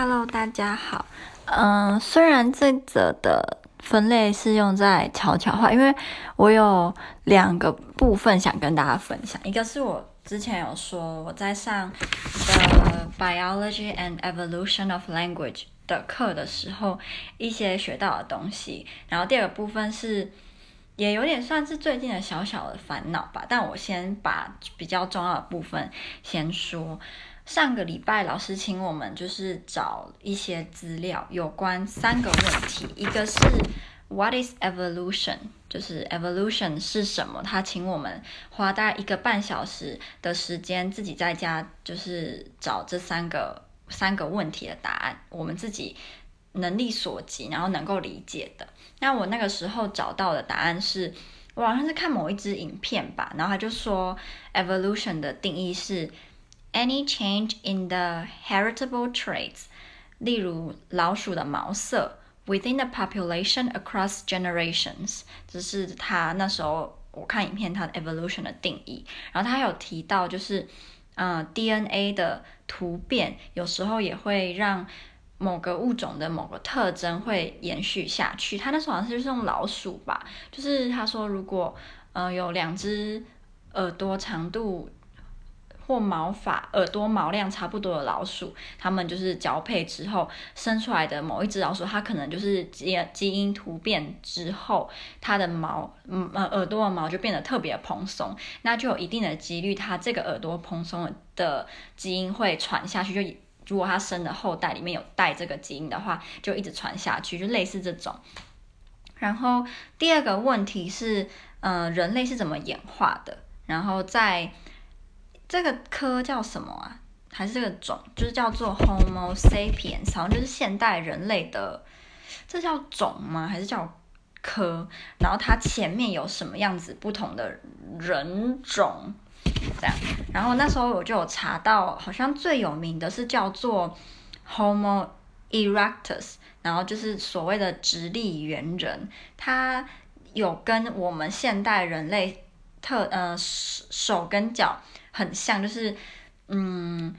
Hello，大家好。嗯，虽然这则的分类是用在悄悄话，因为我有两个部分想跟大家分享。一个是我之前有说我在上 The Biology and Evolution of Language 的课的时候，一些学到的东西。然后第二个部分是，也有点算是最近的小小的烦恼吧。但我先把比较重要的部分先说。上个礼拜老师请我们就是找一些资料，有关三个问题，一个是 What is evolution？就是 evolution 是什么？他请我们花大概一个半小时的时间，自己在家就是找这三个三个问题的答案，我们自己能力所及，然后能够理解的。那我那个时候找到的答案是，我好像是看某一支影片吧，然后他就说 evolution 的定义是。Any change in the heritable traits，例如老鼠的毛色，within the population across generations，这是他那时候我看影片他的 evolution 的定义。然后他有提到，就是嗯、DNA 的突变有时候也会让某个物种的某个特征会延续下去。他那时候好像是就是用老鼠吧，就是他说如果嗯、呃、有两只耳朵长度。或毛发、耳朵毛量差不多的老鼠，它们就是交配之后生出来的某一只老鼠，它可能就是基基因突变之后，它的毛，嗯呃，耳朵的毛就变得特别蓬松，那就有一定的几率，它这个耳朵蓬松的基因会传下去。就如果它生的后代里面有带这个基因的话，就一直传下去，就类似这种。然后第二个问题是，嗯、呃，人类是怎么演化的？然后在这个科叫什么啊？还是这个种，就是叫做 Homo sapiens，好像就是现代人类的，这叫种吗？还是叫科？然后它前面有什么样子不同的人种？这样，然后那时候我就有查到，好像最有名的是叫做 Homo erectus，然后就是所谓的直立猿人，它有跟我们现代人类特呃手手跟脚。很像，就是嗯，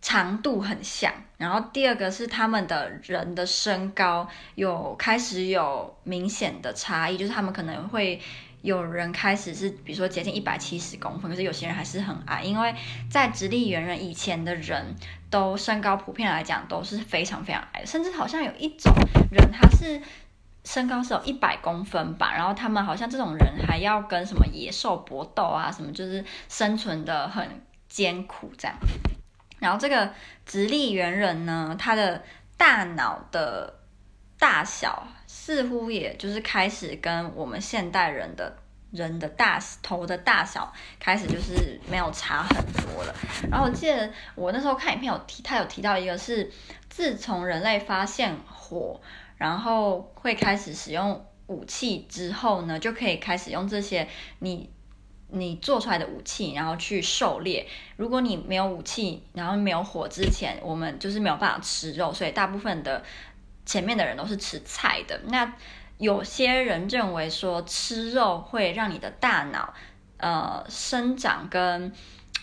长度很像。然后第二个是他们的人的身高有开始有明显的差异，就是他们可能会有人开始是，比如说接近一百七十公分，可是有些人还是很矮，因为在直立猿人以前的人都身高普遍来讲都是非常非常矮，甚至好像有一种人他是。身高是有一百公分吧，然后他们好像这种人还要跟什么野兽搏斗啊，什么就是生存的很艰苦这样。然后这个直立猿人呢，他的大脑的大小似乎也就是开始跟我们现代人的人的大头的大小开始就是没有差很多了。然后我记得我那时候看影片有提，他有提到一个是自从人类发现火。然后会开始使用武器之后呢，就可以开始用这些你你做出来的武器，然后去狩猎。如果你没有武器，然后没有火之前，我们就是没有办法吃肉，所以大部分的前面的人都是吃菜的。那有些人认为说吃肉会让你的大脑呃生长跟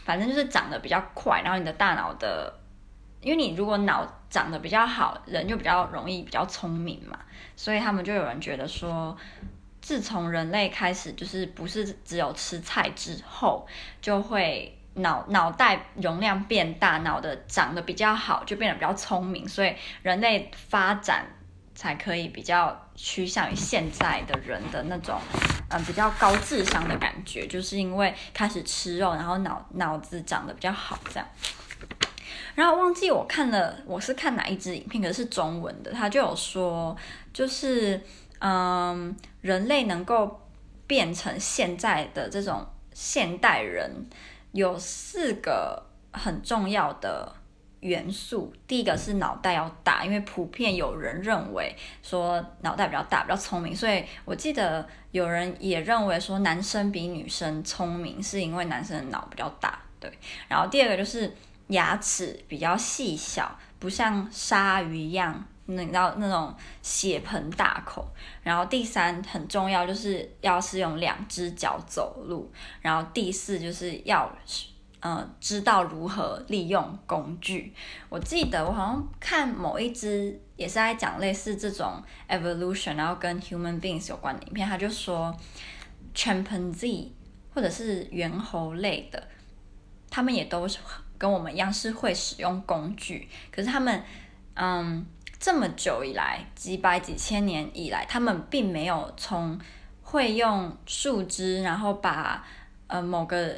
反正就是长得比较快，然后你的大脑的。因为你如果脑长得比较好，人就比较容易比较聪明嘛，所以他们就有人觉得说，自从人类开始就是不是只有吃菜之后，就会脑脑袋容量变大，脑的长得比较好，就变得比较聪明，所以人类发展才可以比较趋向于现在的人的那种，嗯，比较高智商的感觉，就是因为开始吃肉，然后脑脑子长得比较好这样。然后忘记我看了，我是看哪一支影片，可是中文的，他就有说，就是嗯，人类能够变成现在的这种现代人，有四个很重要的元素。第一个是脑袋要大，因为普遍有人认为说脑袋比较大，比较聪明，所以我记得有人也认为说男生比女生聪明，是因为男生的脑比较大。对，然后第二个就是。牙齿比较细小，不像鲨鱼一样，那你知道那种血盆大口。然后第三很重要，就是要是用两只脚走路。然后第四就是要呃知道如何利用工具。我记得我好像看某一只也是在讲类似这种 evolution，然后跟 human beings 有关的影片，他就说 chimpanzee 或者是猿猴类的，他们也都是跟我们一样是会使用工具，可是他们嗯。这么久以来，几百几千年以来，他们并没有从会用树枝，然后把呃某个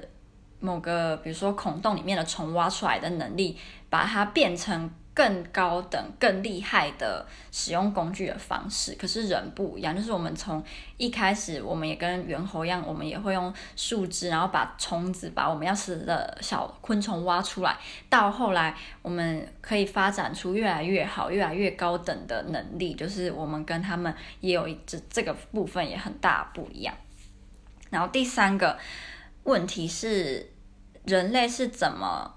某个，比如说孔洞里面的虫挖出来的能力，把它变成。更高等、更厉害的使用工具的方式，可是人不一样，就是我们从一开始，我们也跟猿猴一样，我们也会用树枝，然后把虫子、把我们要吃的小昆虫挖出来。到后来，我们可以发展出越来越好、越来越高等的能力，就是我们跟他们也有这这个部分也很大不一样。然后第三个问题是，人类是怎么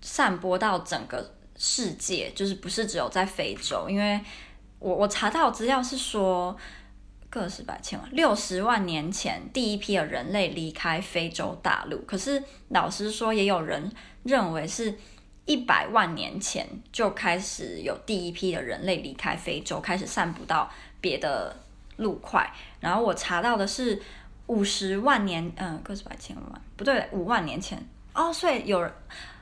散播到整个？世界就是不是只有在非洲，因为我我查到资料是说，个十百千万六十万年前第一批的人类离开非洲大陆，可是老实说，也有人认为是一百万年前就开始有第一批的人类离开非洲，开始散布到别的陆块。然后我查到的是五十万年，嗯，个十百千万不对，五万年前哦，所以有人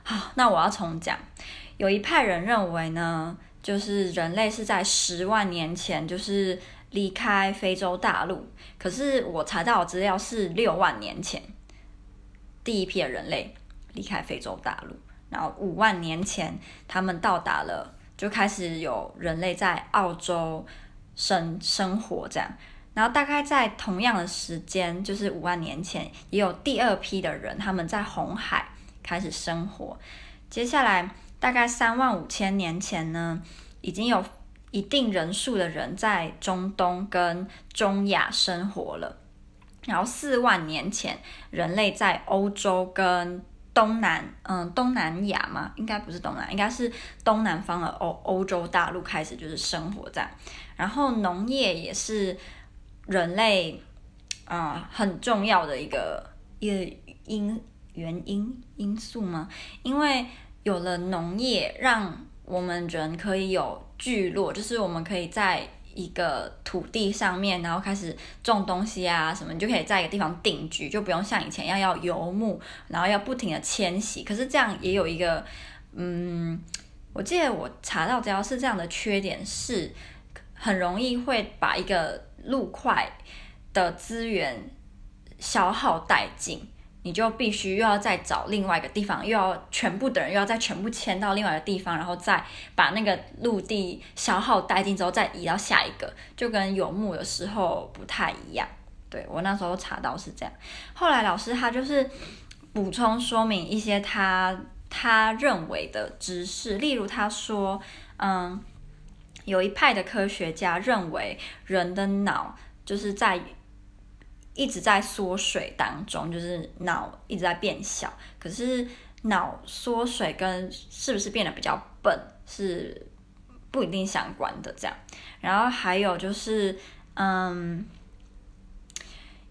好，那我要重讲。有一派人认为呢，就是人类是在十万年前就是离开非洲大陆，可是我查到资料是六万年前第一批的人类离开非洲大陆，然后五万年前他们到达了，就开始有人类在澳洲生生活这样，然后大概在同样的时间，就是五万年前，也有第二批的人他们在红海开始生活，接下来。大概三万五千年前呢，已经有一定人数的人在中东跟中亚生活了。然后四万年前，人类在欧洲跟东南，嗯，东南亚嘛，应该不是东南，应该是东南方的欧欧洲大陆开始就是生活这样。然后农业也是人类啊、很重要的一个一个因原因因素嘛，因为。有了农业，让我们人可以有聚落，就是我们可以在一个土地上面，然后开始种东西啊什么，你就可以在一个地方定居，就不用像以前要要游牧，然后要不停的迁徙。可是这样也有一个，嗯，我记得我查到，只要是这样的缺点，是很容易会把一个陆块的资源消耗殆尽。你就必须又要再找另外一个地方，又要全部的人又要再全部迁到另外一个地方，然后再把那个陆地消耗殆尽之后，再移到下一个，就跟游牧的时候不太一样。对，我那时候查到是这样，后来老师他就是补充说明一些他他认为的知识，例如他说，嗯，有一派的科学家认为人的脑就是在。一直在缩水当中，就是脑一直在变小。可是脑缩水跟是不是变得比较笨是不一定相关的。这样，然后还有就是，嗯，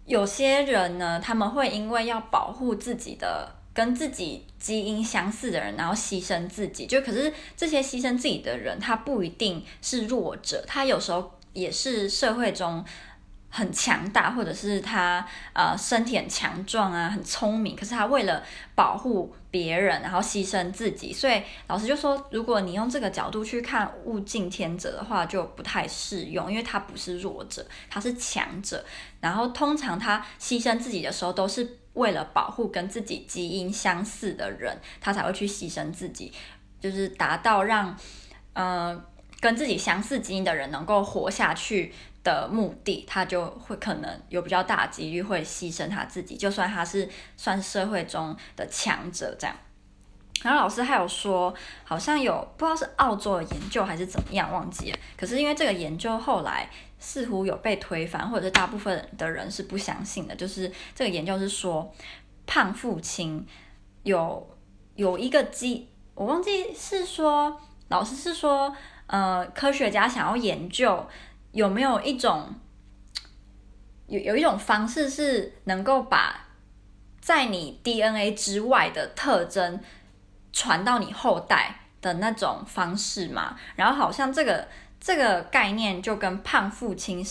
有些人呢，他们会因为要保护自己的跟自己基因相似的人，然后牺牲自己。就可是这些牺牲自己的人，他不一定是弱者，他有时候也是社会中。很强大，或者是他呃身体很强壮啊，很聪明，可是他为了保护别人，然后牺牲自己，所以老师就说，如果你用这个角度去看物竞天择的话，就不太适用，因为他不是弱者，他是强者。然后通常他牺牲自己的时候，都是为了保护跟自己基因相似的人，他才会去牺牲自己，就是达到让呃跟自己相似基因的人能够活下去的目的，他就会可能有比较大几率会牺牲他自己，就算他是算社会中的强者这样。然后老师还有说，好像有不知道是澳洲的研究还是怎么样，忘记了。可是因为这个研究后来似乎有被推翻，或者是大部分的人是不相信的。就是这个研究是说，胖父亲有有一个基，我忘记是说老师是说，呃，科学家想要研究。有没有一种有有一种方式是能够把在你 DNA 之外的特征传到你后代的那种方式嘛。然后好像这个这个概念就跟胖父亲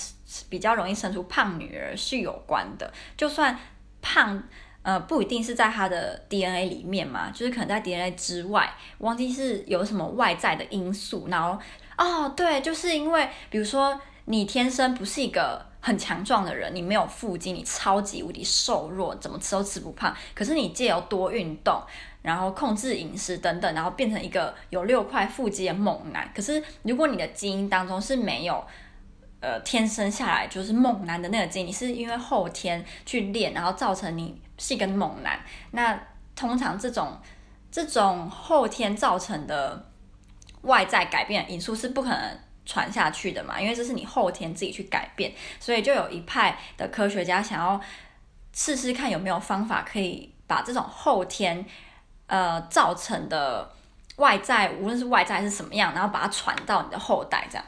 比较容易生出胖女儿是有关的。就算胖，呃，不一定是在他的 DNA 里面嘛，就是可能在 DNA 之外，忘记是有什么外在的因素。然后，哦，对，就是因为比如说你天生不是一个。很强壮的人，你没有腹肌，你超级无敌瘦弱，怎么吃都吃不胖。可是你借由多运动，然后控制饮食等等，然后变成一个有六块腹肌的猛男。可是如果你的基因当中是没有，呃，天生下来就是猛男的那个基因，你是因为后天去练，然后造成你是一个猛男。那通常这种这种后天造成的外在改变因素是不可能。传下去的嘛，因为这是你后天自己去改变，所以就有一派的科学家想要试试看有没有方法可以把这种后天呃造成的外在，无论是外在是什么样，然后把它传到你的后代，这样，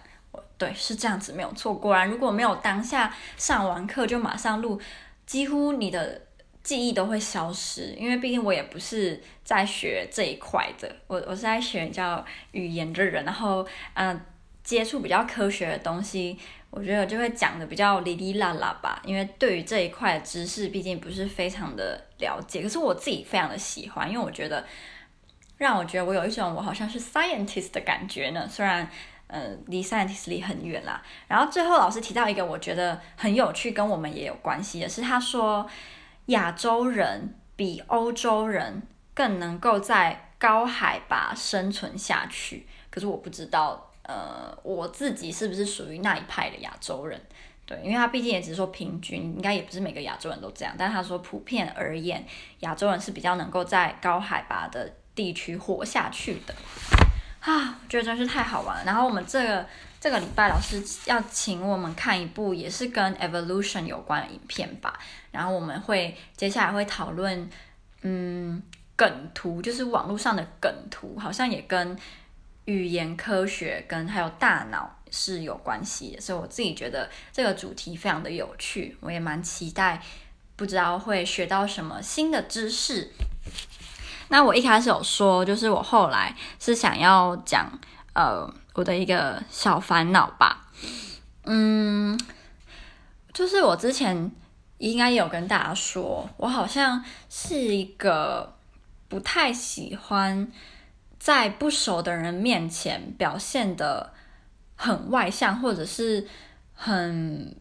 对，是这样子没有错。果然，如果没有当下上完课就马上录，几乎你的记忆都会消失，因为毕竟我也不是在学这一块的，我我是在学叫语言的人，然后嗯。接触比较科学的东西，我觉得就会讲的比较哩哩啦啦吧。因为对于这一块的知识，毕竟不是非常的了解。可是我自己非常的喜欢，因为我觉得让我觉得我有一种我好像是 scientist 的感觉呢。虽然呃离 scientist 离很远啦。然后最后老师提到一个我觉得很有趣，跟我们也有关系的是，他说亚洲人比欧洲人更能够在高海拔生存下去。可是我不知道。呃，我自己是不是属于那一派的亚洲人？对，因为他毕竟也只是说平均，应该也不是每个亚洲人都这样。但他说普遍而言，亚洲人是比较能够在高海拔的地区活下去的。啊，觉得真是太好玩了。然后我们这个这个礼拜老师要请我们看一部也是跟 evolution 有关的影片吧。然后我们会接下来会讨论，嗯，梗图，就是网络上的梗图，好像也跟。语言科学跟还有大脑是有关系的，所以我自己觉得这个主题非常的有趣，我也蛮期待，不知道会学到什么新的知识。那我一开始有说，就是我后来是想要讲，呃，我的一个小烦恼吧，嗯，就是我之前应该有跟大家说，我好像是一个不太喜欢。在不熟的人面前表现得很外向，或者是很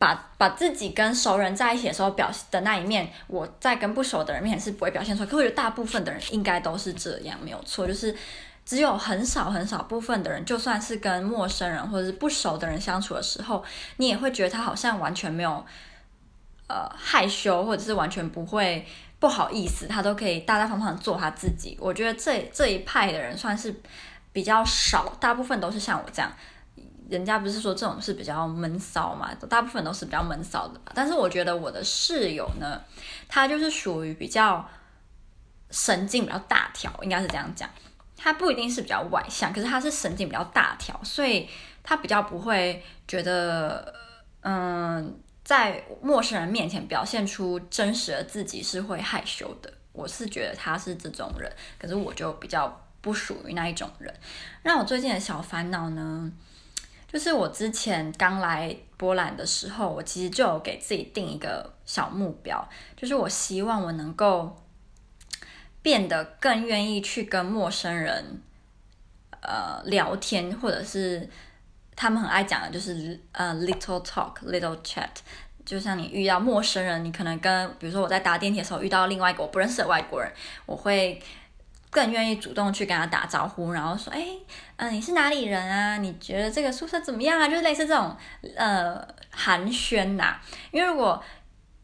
把把自己跟熟人在一起的时候表现的那一面，我在跟不熟的人面前是不会表现出来。可我觉得大部分的人应该都是这样，没有错。就是只有很少很少部分的人，就算是跟陌生人或者是不熟的人相处的时候，你也会觉得他好像完全没有呃害羞，或者是完全不会。不好意思，他都可以大大方方做他自己。我觉得这这一派的人算是比较少，大部分都是像我这样。人家不是说这种是比较闷骚嘛，大部分都是比较闷骚的吧。但是我觉得我的室友呢，他就是属于比较神经比较大条，应该是这样讲。他不一定是比较外向，可是他是神经比较大条，所以他比较不会觉得，嗯。在陌生人面前表现出真实的自己是会害羞的，我是觉得他是这种人，可是我就比较不属于那一种人。那我最近的小烦恼呢，就是我之前刚来波兰的时候，我其实就有给自己定一个小目标，就是我希望我能够变得更愿意去跟陌生人呃聊天，或者是。他们很爱讲的就是呃，little talk, little chat，就像你遇到陌生人，你可能跟，比如说我在搭电梯的时候遇到另外一个我不认识的外国人，我会更愿意主动去跟他打招呼，然后说，哎，嗯、你是哪里人啊？你觉得这个宿舍怎么样啊？就是类似这种呃寒暄呐，因为如果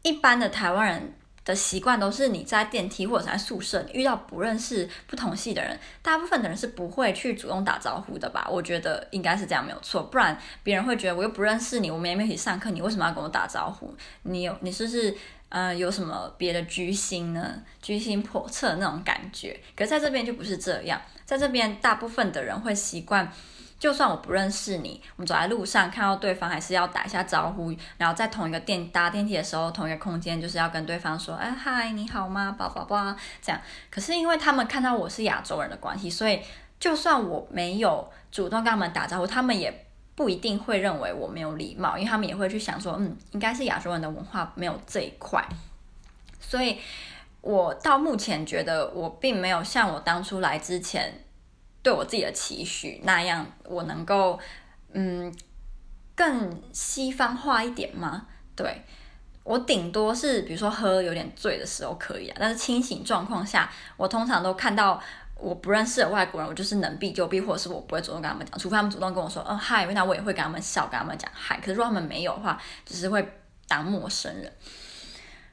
一般的台湾人。的习惯都是你在电梯或者在宿舍，遇到不认识、不同系的人，大部分的人是不会去主动打招呼的吧？我觉得应该是这样，没有错。不然别人会觉得我又不认识你，我们也没一起上课，你为什么要跟我打招呼？你有你是不是呃有什么别的居心呢？居心叵测那种感觉。可是在这边就不是这样，在这边大部分的人会习惯就算我不认识你，我们走在路上看到对方，还是要打一下招呼。然后在同一个电搭电梯的时候，同一个空间，就是要跟对方说：“哎，嗨，你好吗，宝宝宝？”这样。可是因为他们看到我是亚洲人的关系，所以就算我没有主动跟他们打招呼，他们也不一定会认为我没有礼貌，因为他们也会去想说：“嗯，应该是亚洲人的文化没有这一块。”所以，我到目前觉得我并没有像我当初来之前。对我自己的期许那样，我能够嗯更西方化一点吗？对，我顶多是比如说喝有点醉的时候可以啊，但是清醒状况下，我通常都看到我不认识的外国人，我就是能避就避，或者是我不会主动跟他们讲，除非他们主动跟我说，嗯嗨，那我也会跟他们笑，跟他们讲嗨。可是如果他们没有的话，只是会当陌生人。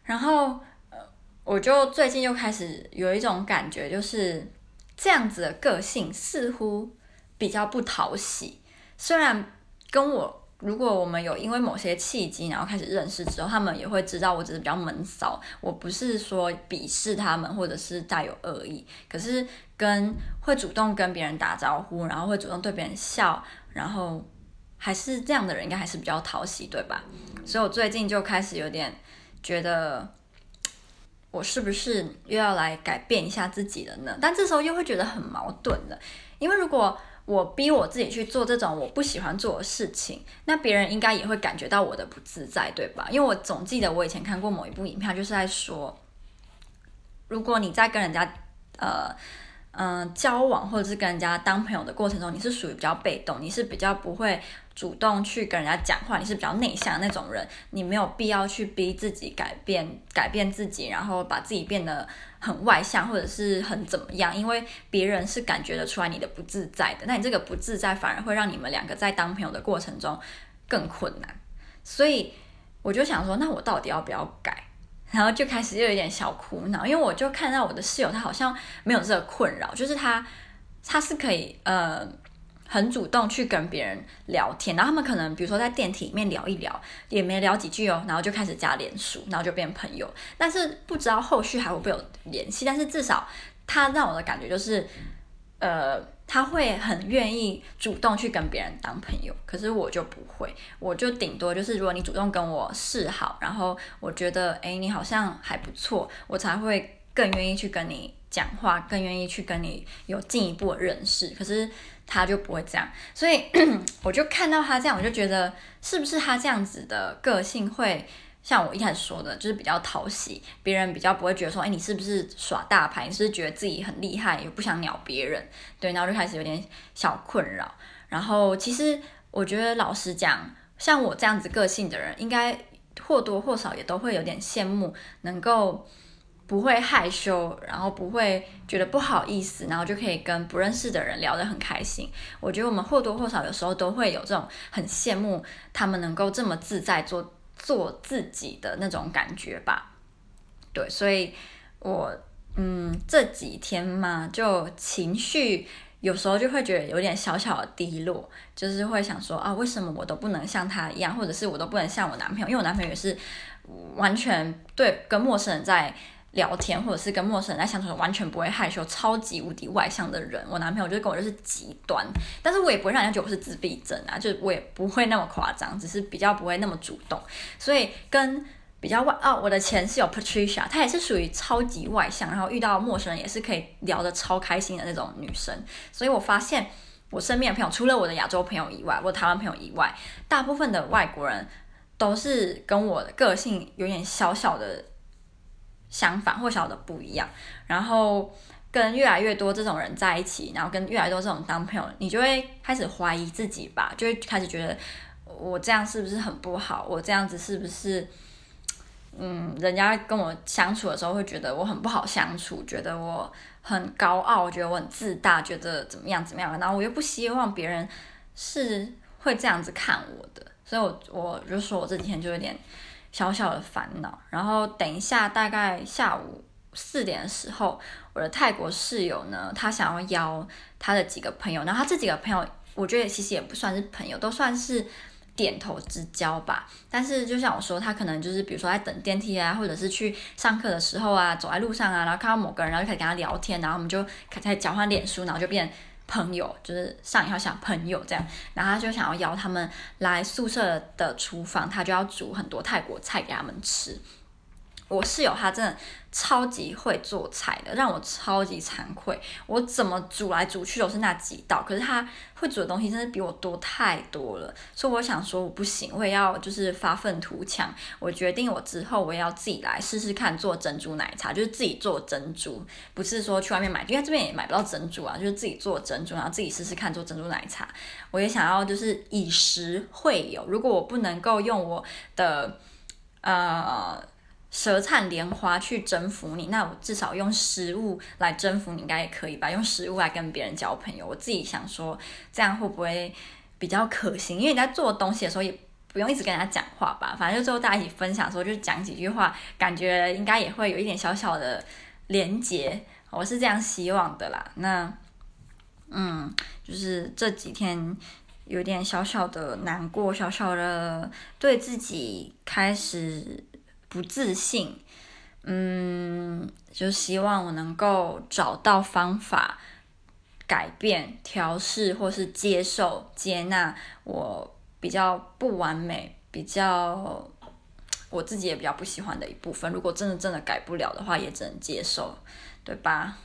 然后呃，我就最近又开始有一种感觉，就是。这样子的个性似乎比较不讨喜，虽然跟我如果我们有因为某些契机，然后开始认识之后，他们也会知道我只是比较闷骚，我不是说鄙视他们或者是带有恶意，可是跟会主动跟别人打招呼，然后会主动对别人笑，然后还是这样的人应该还是比较讨喜，对吧？所以我最近就开始有点觉得。我是不是又要来改变一下自己了呢？但这时候又会觉得很矛盾的，因为如果我逼我自己去做这种我不喜欢做的事情，那别人应该也会感觉到我的不自在，对吧？因为我总记得我以前看过某一部影片，就是在说，如果你在跟人家呃。嗯、交往或者是跟人家当朋友的过程中，你是属于比较被动，你是比较不会主动去跟人家讲话，你是比较内向的那种人，你没有必要去逼自己改变，改变自己，然后把自己变得很外向或者是很怎么样，因为别人是感觉得出来你的不自在的，那你这个不自在反而会让你们两个在当朋友的过程中更困难，所以我就想说，那我到底要不要改？然后就开始又有点小苦恼，因为我就看到我的室友，他好像没有这个困扰，就是他他是可以呃 很主动去跟别人聊天，然后他们可能比如说在电梯里面聊一聊，也没聊几句哦，然后就开始加脸书，然后就变朋友，但是不知道后续还会不会有联系，但是至少他让我的感觉就是呃。他会很愿意主动去跟别人当朋友，可是我就不会，我就顶多就是如果你主动跟我示好，然后我觉得诶你好像还不错，我才会更愿意去跟你讲话，更愿意去跟你有进一步的认识。可是他就不会这样，所以 我就看到他这样，我就觉得是不是他这样子的个性会。像我一开始说的，就是比较讨喜，别人比较不会觉得说，哎，你是不是耍大牌？你是不是觉得自己很厉害，也不想鸟别人？对，然后就开始有点小困扰。然后其实我觉得，老实讲，像我这样子个性的人，应该或多或少也都会有点羡慕，能够不会害羞，然后不会觉得不好意思，然后就可以跟不认识的人聊得很开心。我觉得我们或多或少有时候都会有这种很羡慕他们能够这么自在做。做自己的那种感觉吧，对，所以我嗯这几天嘛，就情绪有时候就会觉得有点小小的低落，就是会想说啊，为什么我都不能像他一样，或者是我都不能像我男朋友，因为我男朋友也是完全对跟陌生人在。聊天或者是跟陌生人在相处，完全不会害羞，超级无敌外向的人。我男朋友就跟我就是极端，但是我也不会让人家觉得我是自闭症啊，就是我也不会那么夸张，只是比较不会那么主动。所以跟比较外哦，我的前室友 Patricia，她也是属于超级外向，然后遇到陌生人也是可以聊得超开心的那种女生。所以我发现我身边的朋友，除了我的亚洲朋友以外，我台湾朋友以外，大部分的外国人都是跟我的个性有点小小的。相反或小的不一样，然后跟越来越多这种人在一起，然后跟越来越多这种当朋友，你就会开始怀疑自己吧，就会开始觉得我这样是不是很不好？我这样子是不是，嗯，人家跟我相处的时候会觉得我很不好相处，觉得我很高傲，觉得我很自大，觉得怎么样怎么样，然后我又不希望别人是会这样子看我的，所以我我就说我这几天就有点。小小的烦恼，然后等一下，大概下午四点的时候，我的泰国室友呢，他想要邀他的几个朋友，然后他这几个朋友，我觉得其实也不算是朋友，都算是点头之交吧。但是就像我说，他可能就是比如说在等电梯啊，或者是去上课的时候啊，走在路上啊，然后看到某个人，然后就可以跟他聊天，然后我们就开始交换脸书，然后就变朋友，就是上一号小朋友这样，然后他就想要邀他们来宿舍的厨房，他就要煮很多泰国菜给他们吃。我室友他真的超级会做菜的，让我超级惭愧。我怎么煮来煮去都是那几道，可是他会煮的东西真的比我多太多了。所以我想说，我不行，我也要就是发愤图强。我决定我之后我也要自己来试试看做珍珠奶茶，就是自己做珍珠，不是说去外面买，因为这边也买不到珍珠啊，就是自己做珍珠，然后自己试试看做珍珠奶茶。我也想要就是以食会友，如果我不能够用我的呃。舌灿莲花去征服你，那我至少用食物来征服你，应该也可以吧？用食物来跟别人交朋友，我自己想说，这样会不会比较可行？因为你在做东西的时候，也不用一直跟人家讲话吧，反正就最后大家一起分享的时候，就讲几句话，感觉应该也会有一点小小的连结。我是这样希望的啦。那，嗯，就是这几天有点小小的难过，小小的对自己开始。不自信，嗯，就希望我能够找到方法改变、调试，或是接受、接纳我比较不完美、比较我自己也比较不喜欢的一部分。如果真的真的改不了的话，也只能接受，对吧？